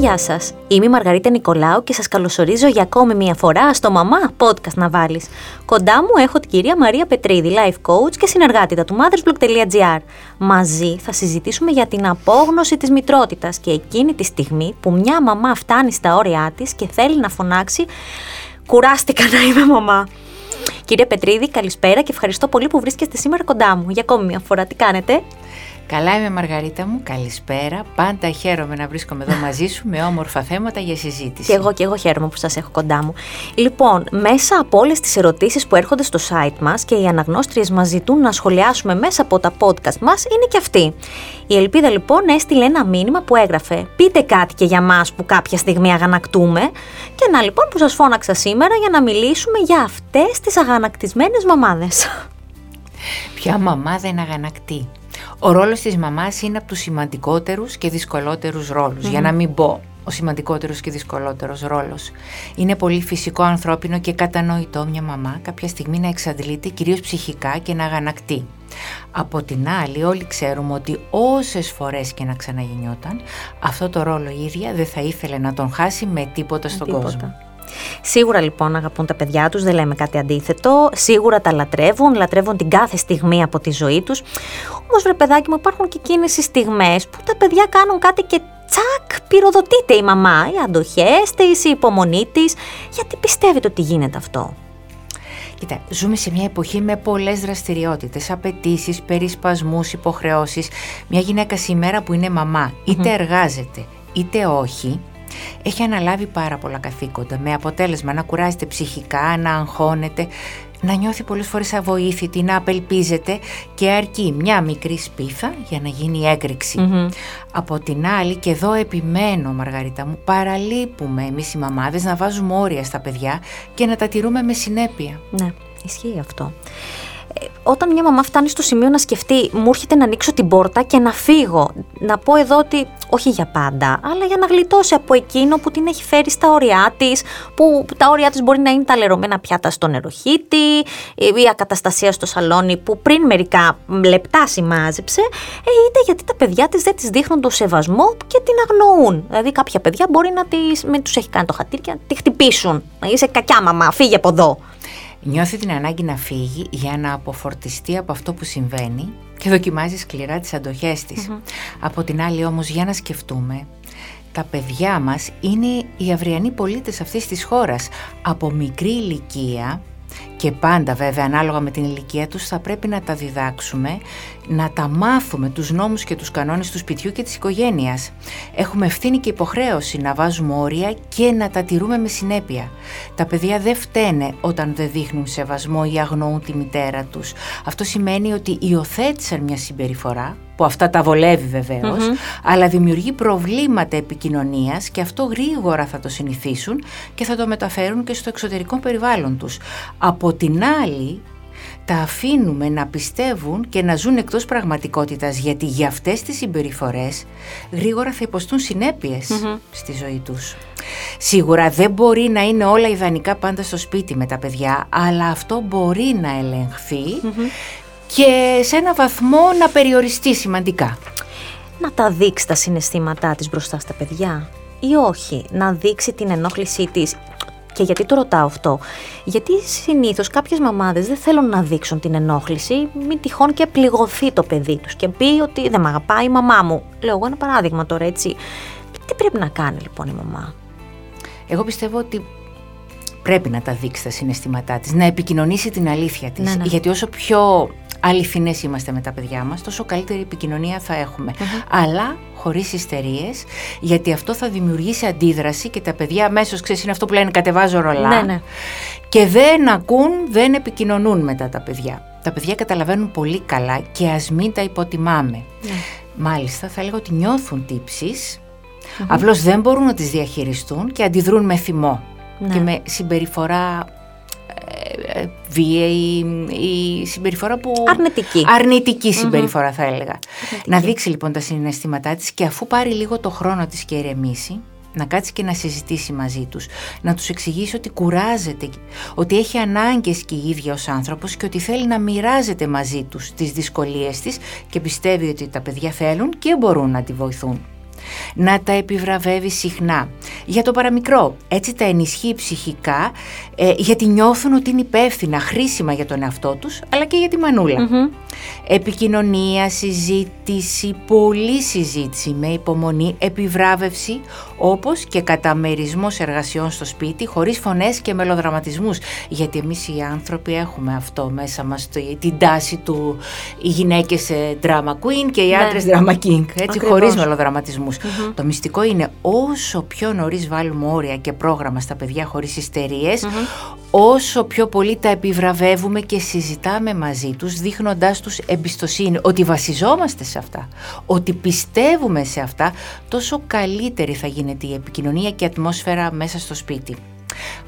Γεια σας. Είμαι η Μαργαρίτα Νικολάου και σας καλωσορίζω για ακόμη μια φορά στο Μαμά Podcast να βάλεις. Κοντά μου έχω την κυρία Μαρία Πετρίδη, life coach και συνεργάτητα του mothersblog.gr. Μαζί θα συζητήσουμε για την απόγνωση της μητρότητας και εκείνη τη στιγμή που μια μαμά φτάνει στα όρια της και θέλει να φωνάξει Κουράστηκα να είμαι μαμά. Κύριε Πετρίδη, καλησπέρα και ευχαριστώ πολύ που βρίσκεστε σήμερα κοντά μου. Για ακόμη μια φορά, τι κάνετε; Καλά είμαι Μαργαρίτα μου, καλησπέρα. Πάντα χαίρομαι να βρίσκομαι εδώ μαζί σου με όμορφα θέματα για συζήτηση. Και εγώ και εγώ χαίρομαι που σας έχω κοντά μου. Λοιπόν, μέσα από όλες τις ερωτήσεις που έρχονται στο site μας και οι αναγνώστριες μας ζητούν να σχολιάσουμε μέσα από τα podcast μας είναι και αυτή. Η Ελπίδα λοιπόν έστειλε ένα μήνυμα που έγραφε «Πείτε κάτι και για μας που κάποια στιγμή αγανακτούμε» και να λοιπόν που σας φώναξα σήμερα για να μιλήσουμε για αυτές τις αγανακτισμένες μαμάδες. Ποια μαμά δεν αγανακτεί. Ο ρόλος της μαμάς είναι από τους σημαντικότερους και δυσκολότερους για να μην πω ο σημαντικότερος και δυσκολότερος ρόλος. Είναι πολύ φυσικό, ανθρώπινο και κατανοητό μια μαμά κάποια στιγμή να εξαντλείται κυρίως ψυχικά και να αγανακτεί. Από την άλλη όλοι ξέρουμε ότι όσες φορές και να ξαναγεννιόταν αυτό το ρόλο η ίδια δεν θα ήθελε να τον χάσει με τίποτα στον κόσμο. Σίγουρα λοιπόν αγαπούν τα παιδιά τους, δεν λέμε κάτι αντίθετο. Σίγουρα τα λατρεύουν, λατρεύουν την κάθε στιγμή από τη ζωή τους. Όμως βρε παιδάκι μου υπάρχουν και εκείνες οι στιγμές που τα παιδιά κάνουν κάτι και τσακ πυροδοτείται η μαμά, οι αντοχές της, η υπομονή της. Γιατί πιστεύετε ότι γίνεται αυτό. Κοίτα, ζούμε σε μια εποχή με πολλές δραστηριότητες, απαιτήσεις, περισπασμούς, υποχρεώσεις. Μια γυναίκα σήμερα που είναι μαμά, εργάζεται είτε όχι, έχει αναλάβει πάρα πολλά καθήκοντα με αποτέλεσμα να κουράζεται ψυχικά, να αγχώνεται, να νιώθει πολλές φορές αβοήθητη, να απελπίζεται και αρκεί μια μικρή σπίθα για να γίνει Από την άλλη και εδώ επιμένω Μαργαρίτα μου, παραλείπουμε εμείς οι μαμάδες να βάζουμε όρια στα παιδιά και να τα τηρούμε με συνέπεια. Ναι, ισχύει αυτό όταν μια μαμά φτάνει στο σημείο να σκεφτεί, μου έρχεται να ανοίξω την πόρτα και να φύγω. Να πω εδώ ότι όχι για πάντα, αλλά για να γλιτώσει από εκείνο που την έχει φέρει στα όρια της, που τα όρια της μπορεί να είναι τα λερωμένα πιάτα στο νεροχύτη, η ακαταστασία στο σαλόνι που πριν μερικά λεπτά σημάζεψε, ε, είτε γιατί τα παιδιά της δεν της δείχνουν το σεβασμό και την αγνοούν. Δηλαδή, κάποια παιδιά μπορεί να τις, μην τους έχει κάνει το χατήρι και να τη χτυπήσουν. Είσαι κακιά μαμά, φύγε από εδώ νιώθει την ανάγκη να φύγει για να αποφορτιστεί από αυτό που συμβαίνει και δοκιμάζει σκληρά τις αντοχές της. Από την άλλη όμως για να σκεφτούμε, τα παιδιά μας είναι οι αυριανοί πολίτες αυτής της χώρας. Από μικρή ηλικία και πάντα βέβαια ανάλογα με την ηλικία τους θα πρέπει να τα διδάξουμε, να τα μάθουμε τους νόμους και τους κανόνες του σπιτιού και της οικογένειας. Έχουμε ευθύνη και υποχρέωση να βάζουμε όρια και να τα τηρούμε με συνέπεια. Τα παιδιά δεν φταίνε όταν δεν δείχνουν σεβασμό ή αγνοούν τη μητέρα τους. Αυτό σημαίνει ότι υιοθέτησαν μια συμπεριφορά που αυτά τα βολεύει αλλά δημιουργεί προβλήματα επικοινωνίας και αυτό γρήγορα θα το συνηθίσουν και θα το μεταφέρουν και στο εξωτερικό περιβάλλον τους. Από την άλλη, τα αφήνουμε να πιστεύουν και να ζουν εκτός πραγματικότητας γιατί για αυτές τις συμπεριφορές γρήγορα θα υποστούν στη ζωή τους. Σίγουρα δεν μπορεί να είναι όλα ιδανικά πάντα στο σπίτι με τα παιδιά αλλά αυτό μπορεί να ελεγχθει και σε ένα βαθμό να περιοριστεί σημαντικά. Να τα δείξει τα συναισθήματά της μπροστά στα παιδιά ή όχι, να δείξει την ενόχλησή της και γιατί το ρωτάω αυτό; Γιατί συνήθως κάποιες μαμάδες δεν θέλουν να δείξουν την ενόχληση, μην τυχόν και πληγωθεί το παιδί τους και πει ότι δεν με αγαπάει η μαμά μου. Λέω εγώ ένα παράδειγμα τώρα έτσι. Τι πρέπει να κάνει λοιπόν η μαμά; Εγώ πιστεύω ότι πρέπει να τα δείξει τα συναισθήματά της, να επικοινωνήσει την αλήθεια της. Ναι, ναι. Γιατί όσο πιο αληθινές είμαστε με τα παιδιά μας, τόσο καλύτερη επικοινωνία θα εχουμε Αλλά χωρίς ιστερίες, γιατί αυτό θα δημιουργήσει αντίδραση και τα παιδιά αμέσως ξέρεις είναι αυτό που λένε κατεβάζω ρολά ναι, ναι. και δεν ακούν, δεν επικοινωνούν μετά τα παιδιά. Τα παιδιά καταλαβαίνουν πολύ καλά και ας μην τα υποτιμάμε. Ναι. Μάλιστα θα έλεγα ότι νιώθουν τύψεις, απλώς δεν μπορούν να τις διαχειριστούν και αντιδρούν με θυμό και με συμπεριφορά βίαιη η συμπεριφορά που... Αρνητική. Αρνητική θα έλεγα. Να δείξει λοιπόν τα συναισθήματά της και αφού πάρει λίγο το χρόνο της και ηρεμήσει, να κάτσει και να συζητήσει μαζί τους, να τους εξηγήσει ότι κουράζεται, ότι έχει ανάγκες και η ίδια ως άνθρωπος και ότι θέλει να μοιράζεται μαζί τους τις δυσκολίες της και πιστεύει ότι τα παιδιά θέλουν και μπορούν να τη βοηθούν. να τα επιβραβεύει συχνά. Για το παραμικρό, έτσι τα ενισχύει ψυχικά, ε, γιατί νιώθουν ότι είναι υπεύθυνα, χρήσιμα για τον εαυτό τους, αλλά και για τη μανουλα Επικοινωνία, συζήτηση, πολλή συζήτηση με υπομονή, επιβράβευση, όπως και καταμερισμός εργασιών στο σπίτι, χωρίς φωνές και μελοδραματισμούς. Γιατί εμείς οι άνθρωποι έχουμε αυτό μέσα μας, την τάση του οι γυναίκες ε, drama queen και οι ναι. άντρες drama king, έτσι, χωρίς μελοδραματισμούς. Το μυστικό είναι όσο πιο νωρίς βάλουμε όρια και πρόγραμμα στα παιδιά χωρίς όσο πιο πολύ τα επιβραβεύουμε και συζητάμε μαζί τους, δείχνοντάς τους εμπιστοσύνη, ότι βασιζόμαστε σε αυτά, ότι πιστεύουμε σε αυτά, τόσο καλύτερη θα γίνεται η επικοινωνία και η ατμόσφαιρα μέσα στο σπίτι.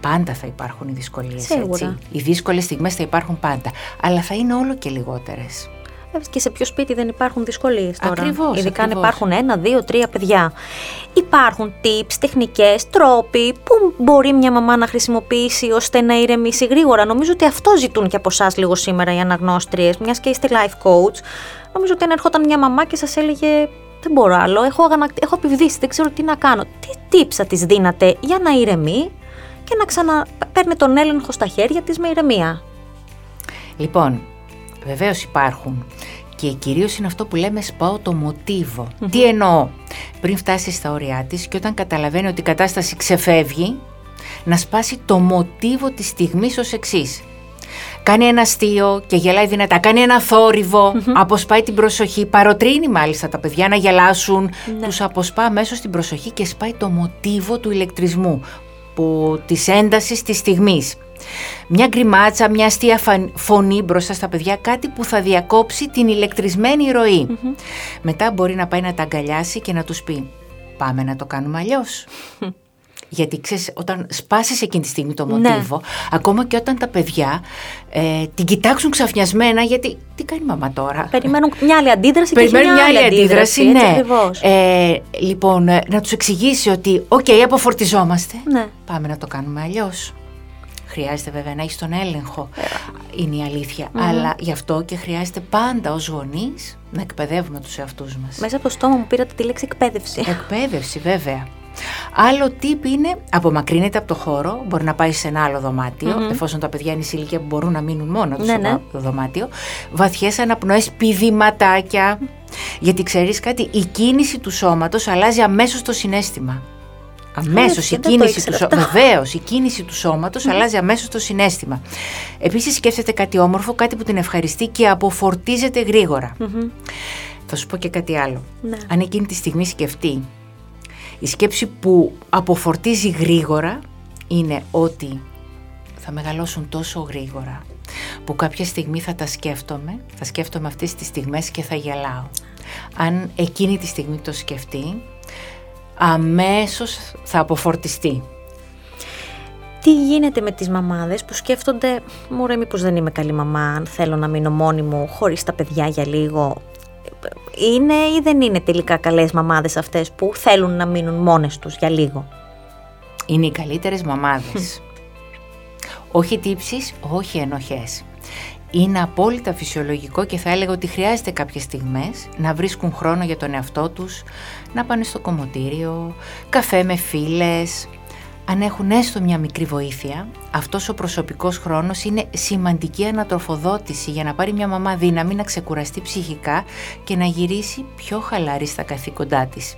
Πάντα θα υπάρχουν οι δυσκολίες, έτσι. Οι δύσκολες στιγμές θα υπάρχουν πάντα, αλλά θα είναι όλο και λιγότερες. Ε, και σε ποιο σπίτι δεν υπάρχουν δυσκολίες τώρα. Ακριβώς. Ειδικά αν υπάρχουν ένα, δύο, τρία παιδιά. Υπάρχουν tips, τεχνικές, τρόποι που μπορεί μια μαμά να χρησιμοποιήσει ώστε να ηρεμήσει γρήγορα. Νομίζω ότι αυτό ζητούν και από εσάς λίγο σήμερα οι αναγνώστριες, μιας και είστε life coach. Νομίζω ότι αν ερχόταν μια μαμά και σας έλεγε δεν μπορώ άλλο, έχω, έχω επιβδίσει, δεν ξέρω τι να κάνω. Τι tips θα της δίνατε για να ηρεμεί και να ξαναπαίρνει τον έλεγχο στα χέρια της με ηρεμία; Λοιπόν, βεβαίως υπάρχουν και κυρίως είναι αυτό που λέμε σπάω το μοτιβο Τι εννοώ, πριν φτάσει στα όρια της και όταν καταλαβαίνει ότι η κατάσταση ξεφεύγει, να σπάσει το μοτίβο της στιγμής ως εξής. Κάνει ένα αστείο και γελάει δυνατά. Κάνει ένα θόρυβο, αποσπάει την προσοχή. Παροτρύνει μάλιστα τα παιδιά να γελάσουν. Ναι. Τους αποσπά μέσω στην προσοχή και σπάει το μοτίβο του ηλεκτρισμού που, της έντασης της στιγμής. Μια γκριμάτσα, μια αστεία φωνή μπροστά στα παιδιά, κάτι που θα διακόψει την ηλεκτρισμένη Μετά μπορεί να πάει να τα αγκαλιάσει και να τους πει «Πάμε να το κάνουμε αλλιώς». Γιατί ξέρεις, όταν σπάσεις εκείνη τη στιγμή το ναι. μοτίβο, ακόμα και όταν τα παιδιά ε, την κοιτάξουν ξαφνιασμένα, γιατί τι κάνει η μαμά τώρα; Περιμένουν μια άλλη αντίδραση Περιμένουν και μια άλλη αντίδραση. ναι. Ε, λοιπόν, ε, να τους εξηγήσει ότι, okay, αποφορτιζόμαστε. Ναι. Πάμε να το κάνουμε αλλιώς. Χρειάζεται βέβαια να έχεις τον έλεγχο, ε. είναι η αλήθεια. Αλλά γι' αυτό και χρειάζεται πάντα ως γονείς να εκπαιδεύουμε τους εαυτούς μας. Μέσα από το στόμα μου πήρατε τη λέξη εκπαίδευση. Εκπαίδευση, βέβαια. Άλλο tip είναι απομακρύνεται από το χώρο, μπορεί να πάει σε ένα άλλο εφόσον τα παιδιά είναι σε ηλικία που μπορούν να μείνουν μόνο τους ναι, ναι. στο δωμάτιο. Βαθιές αναπνοές, πηδηματάκια. Γιατί ξέρεις κάτι, η κίνηση του σώματος αλλάζει αμέσως το συνέστημα. Αμέσως η κίνηση του σώματος. Βεβαίως, η κίνηση του σώματος αλλάζει αμέσως το συνέστημα. Επίσης, σκέφτεται κάτι όμορφο, κάτι που την ευχαριστεί και αποφορτίζεται Θα σου πω και κάτι άλλο. Ναι. Αν εκείνη τη στιγμή σκεφτεί η σκέψη που αποφορτίζει γρήγορα είναι ότι θα μεγαλώσουν τόσο γρήγορα που κάποια στιγμή θα τα σκέφτομαι, θα σκέφτομαι αυτές τις στιγμές και θα γελάω. Αν εκείνη τη στιγμή το σκεφτεί, αμέσως θα αποφορτιστεί. Τι γίνεται με τις μαμάδες που σκέφτονται «Μωρέ μήπως δεν είμαι καλή μαμά, αν θέλω να μείνω μόνη μου χωρίς τα παιδιά για λίγο, είναι ή δεν είναι τελικά καλές μαμάδες αυτές που θέλουν να μείνουν μόνες τους για λίγο; Είναι οι καλύτερες μαμάδες. όχι τύψεις, όχι ενοχές. Είναι απόλυτα φυσιολογικό και θα έλεγα ότι χρειάζεται κάποιες στιγμές να βρίσκουν χρόνο για τον εαυτό τους, να πάνε στο κομμωτήριο, καφέ με φίλες, αν έχουν έστω μια μικρή βοήθεια, αυτός ο προσωπικός χρόνος είναι σημαντική ανατροφοδότηση για να πάρει μια μαμά δύναμη να ξεκουραστεί ψυχικά και να γυρίσει πιο χαλαρή στα καθήκοντά της.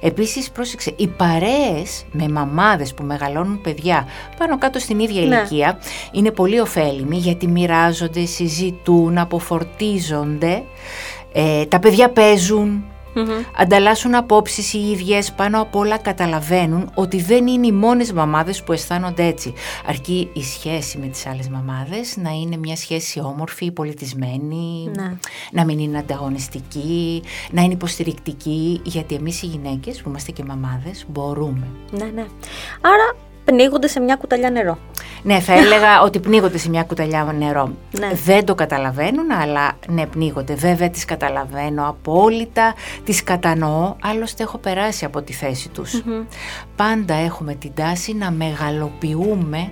Επίσης πρόσεξε, οι παρέες με μαμάδες που μεγαλώνουν παιδιά πάνω κάτω στην ίδια ναι. ηλικία είναι πολύ ωφέλιμοι γιατί μοιράζονται, συζητούν, αποφορτίζονται, ε, τα παιδιά παίζουν, Mm-hmm. Ανταλλάσσουν απόψεις οι ίδιες, πάνω απ' όλα καταλαβαίνουν ότι δεν είναι οι μόνες μαμάδες που αισθάνονται έτσι. Αρκεί η σχέση με τις άλλες μαμάδες να είναι μια σχέση όμορφη, πολιτισμένη, ναι. να μην είναι ανταγωνιστική, να είναι υποστηρικτική, γιατί εμείς οι γυναίκες που είμαστε και μαμάδες μπορούμε. Ναι, ναι. Άρα πνίγονται σε μια κουταλιά νερό. Ναι, θα έλεγα ότι πνίγονται σε μια κουταλιά νερό. Ναι. Δεν το καταλαβαίνουν, αλλά ναι, πνίγονται. Βέβαια, τις καταλαβαίνω απόλυτα, τις κατανοώ, άλλωστε έχω περάσει από τη θέση τους. Πάντα έχουμε την τάση να μεγαλοποιούμε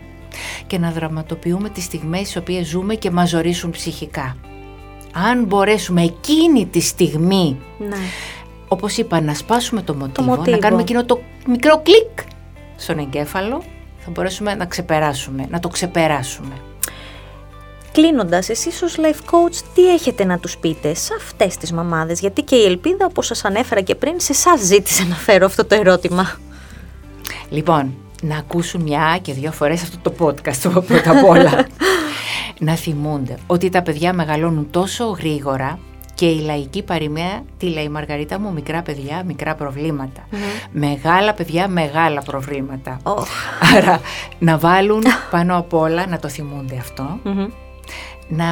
και να δραματοποιούμε τις στιγμές τις οποίες ζούμε και μας ζωρίσουν ψυχικά. Αν μπορέσουμε εκείνη τη στιγμή ναι όπως είπα, να σπάσουμε το μοτίβο, μοτίβο. να κάνουμε εκείνο το μικρό κλικ στον εγκέφαλο, θα μπορέσουμε να ξεπεράσουμε, να το ξεπεράσουμε. Κλείνοντας, εσείς ως life coach τι έχετε να τους πείτε σε αυτές τις μαμάδες, γιατί και η Ελπίδα όπως σας ανέφερα και πριν σε εσάς ζήτησε να φέρω αυτό το ερώτημα. Λοιπόν, να ακούσουν μια και δύο φορές αυτό το podcast πρώτα απ' όλα. να θυμούνται ότι τα παιδιά μεγαλώνουν τόσο γρήγορα και η λαϊκή παροιμία, τι λέει η Μαργαρίτα μου, μικρά παιδιά, μικρά προβλήματα. Μεγάλα παιδιά, μεγάλα προβλήματα. Oh. Άρα να βάλουν πάνω απ' όλα, να το θυμούνται αυτό, να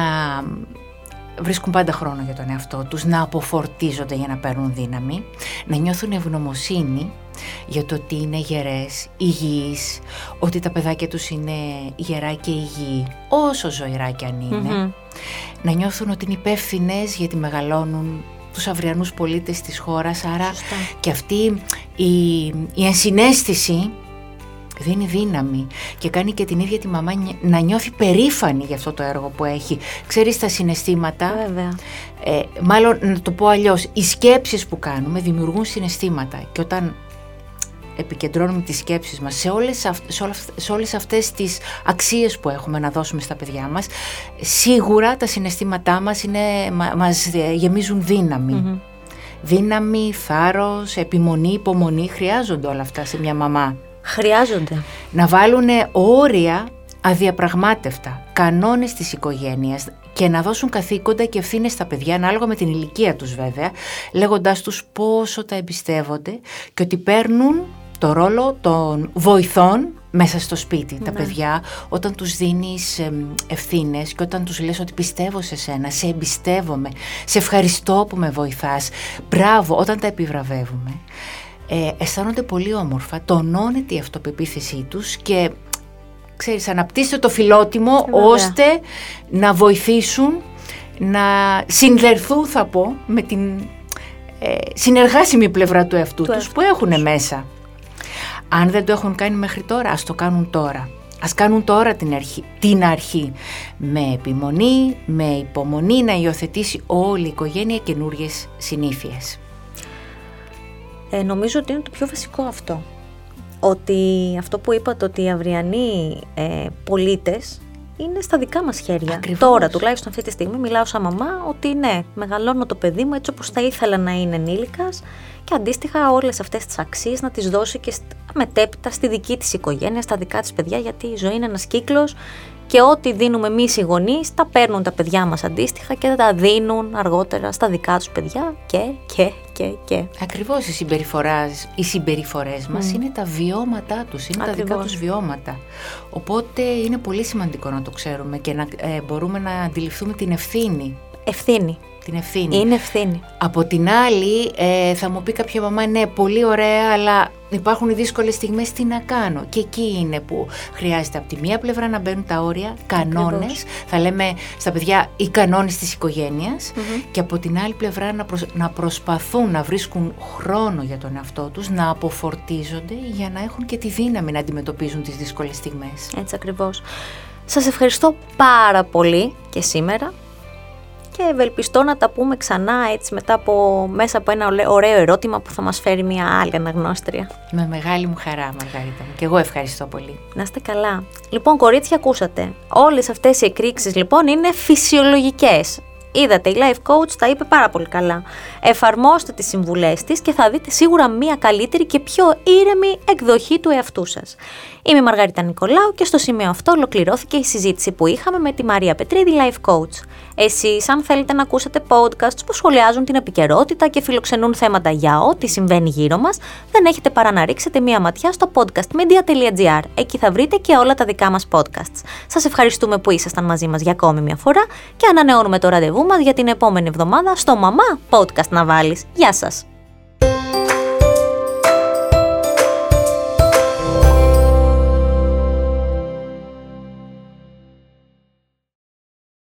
βρίσκουν πάντα χρόνο για τον εαυτό τους, να αποφορτίζονται για να παίρνουν δύναμη, να νιώθουν ευγνωμοσύνη για το ότι είναι γερές, υγιείς, ότι τα παιδάκια τους είναι γερά και υγιή, όσο ζωηρά κι αν ειναι Να νιώθουν ότι είναι υπεύθυνες γιατί μεγαλώνουν τους αυριανούς πολίτες της χώρας, άρα και αυτή η, η ενσυναίσθηση δίνει δύναμη και κάνει και την ίδια τη μαμά να νιώθει περήφανη για αυτό το έργο που έχει. Ξέρεις τα συναισθήματα, Βέβαια. Ε, μάλλον να το πω αλλιώς, οι σκέψεις που κάνουμε δημιουργούν συναισθήματα και όταν επικεντρώνουμε τις σκέψεις μας σε όλες, αυ, σε, όλα, σε όλες αυτές τις αξίες που έχουμε να δώσουμε στα παιδιά μας, σίγουρα τα συναισθήματά μας είναι, μα, μας γεμίζουν δύναμη. Δύναμη, θάρρος, επιμονή, υπομονή, χρειάζονται όλα αυτά σε μια μαμά. Χρειάζονται. Να βάλουν όρια αδιαπραγμάτευτα, κανόνες της οικογένειας και να δώσουν καθήκοντα και ευθύνες στα παιδιά, ανάλογα με την ηλικία τους βέβαια, λέγοντάς τους πόσο τα εμπιστεύονται και ότι παίρνουν το ρόλο των βοηθών μέσα στο σπίτι τα παιδιά. Όταν τους δίνεις ευθύνες και όταν τους λες ότι πιστεύω σε σένα, σε εμπιστεύομαι, σε ευχαριστώ που με βοηθάς, μπράβο όταν τα επιβραβεύουμε ε, αισθάνονται πολύ όμορφα, τονώνεται η αυτοπεποίθησή τους και ξέρεις, αναπτύσσεται το φιλότιμο ώστε να βοηθήσουν να συνδερθούν θα πω με την ε, συνεργάσιμη πλευρά του εαυτού του τους που έχουν μέσα. Αν δεν το έχουν κάνει μέχρι τώρα, ας το κάνουν τώρα. Ας κάνουν τώρα την αρχή, την αρχή με επιμονή, με υπομονή να υιοθετήσει όλη η οικογένεια καινούριε συνήθειες. Ε, νομίζω ότι είναι το πιο βασικό αυτό. Ότι αυτό που είπατε ότι οι αυριανοί ε, πολίτες είναι στα δικά μας χέρια. Ακριβώς. Τώρα, τουλάχιστον αυτή τη στιγμή, μιλάω σαν μαμά ότι ναι, μεγαλώνω το παιδί μου έτσι όπως θα ήθελα να είναι ενήλικας και αντίστοιχα όλες αυτές τις αξίες να τις δώσει και μετέπειτα στη δική της οικογένεια, στα δικά της παιδιά, γιατί η ζωή είναι ένας κύκλος και ό,τι δίνουμε εμείς οι γονείς, τα παίρνουν τα παιδιά μας αντίστοιχα και τα δίνουν αργότερα στα δικά τους παιδιά και, και, και, και. Ακριβώς οι, οι συμπεριφορές μας είναι τα βιώματά τους, είναι τα δικά τους βιώματα. Οπότε είναι πολύ σημαντικό να το ξέρουμε και να ε, μπορούμε να αντιληφθούμε την ευθύνη. Ευθύνη την ευθύνη. Είναι ευθύνη. Από την άλλη, ε, θα μου πει κάποια μαμά, ναι, πολύ ωραία, αλλά υπάρχουν δύσκολες στιγμές, τι να κάνω. Και εκεί είναι που χρειάζεται από τη μία πλευρά να μπαίνουν τα όρια, κανόνες. Θα λέμε στα παιδιά οι κανόνες της οικογένειας. Και από την άλλη πλευρά να, να προσπαθούν να βρίσκουν χρόνο για τον εαυτό τους, να αποφορτίζονται για να έχουν και τη δύναμη να αντιμετωπίζουν τις δύσκολες στιγμές. Έτσι ακριβώς. Σας ευχαριστώ πάρα πολύ και σήμερα και ευελπιστώ να τα πούμε ξανά έτσι μετά από, μέσα από ένα ωραίο ερώτημα που θα μας φέρει μια άλλη αναγνώστρια. Με μεγάλη μου χαρά Μαργαρίτα μου και εγώ ευχαριστώ πολύ. Να είστε καλά. Λοιπόν κορίτσια ακούσατε, όλες αυτές οι εκρήξεις λοιπόν είναι φυσιολογικές. Είδατε, η life coach τα είπε πάρα πολύ καλά. Εφαρμόστε τις συμβουλές της και θα δείτε σίγουρα μια καλύτερη και πιο ήρεμη εκδοχή του εαυτού σας. Είμαι η Μαργαρίτα Νικολάου και στο σημείο αυτό ολοκληρώθηκε η συζήτηση που είχαμε με τη Μαρία Πετρίδη, life coach. Εσείς, αν θέλετε να ακούσετε podcasts που σχολιάζουν την επικαιρότητα και φιλοξενούν θέματα για ό,τι συμβαίνει γύρω μας, δεν έχετε παρά να ρίξετε μία ματιά στο podcastmedia.gr. Εκεί θα βρείτε και όλα τα δικά μας podcasts. Σας ευχαριστούμε που ήσασταν μαζί μας για ακόμη μια φορά και ανανεώνουμε το ραντεβού μας για την επόμενη εβδομάδα στο Μαμά Podcast να βάλεις. Γεια σας!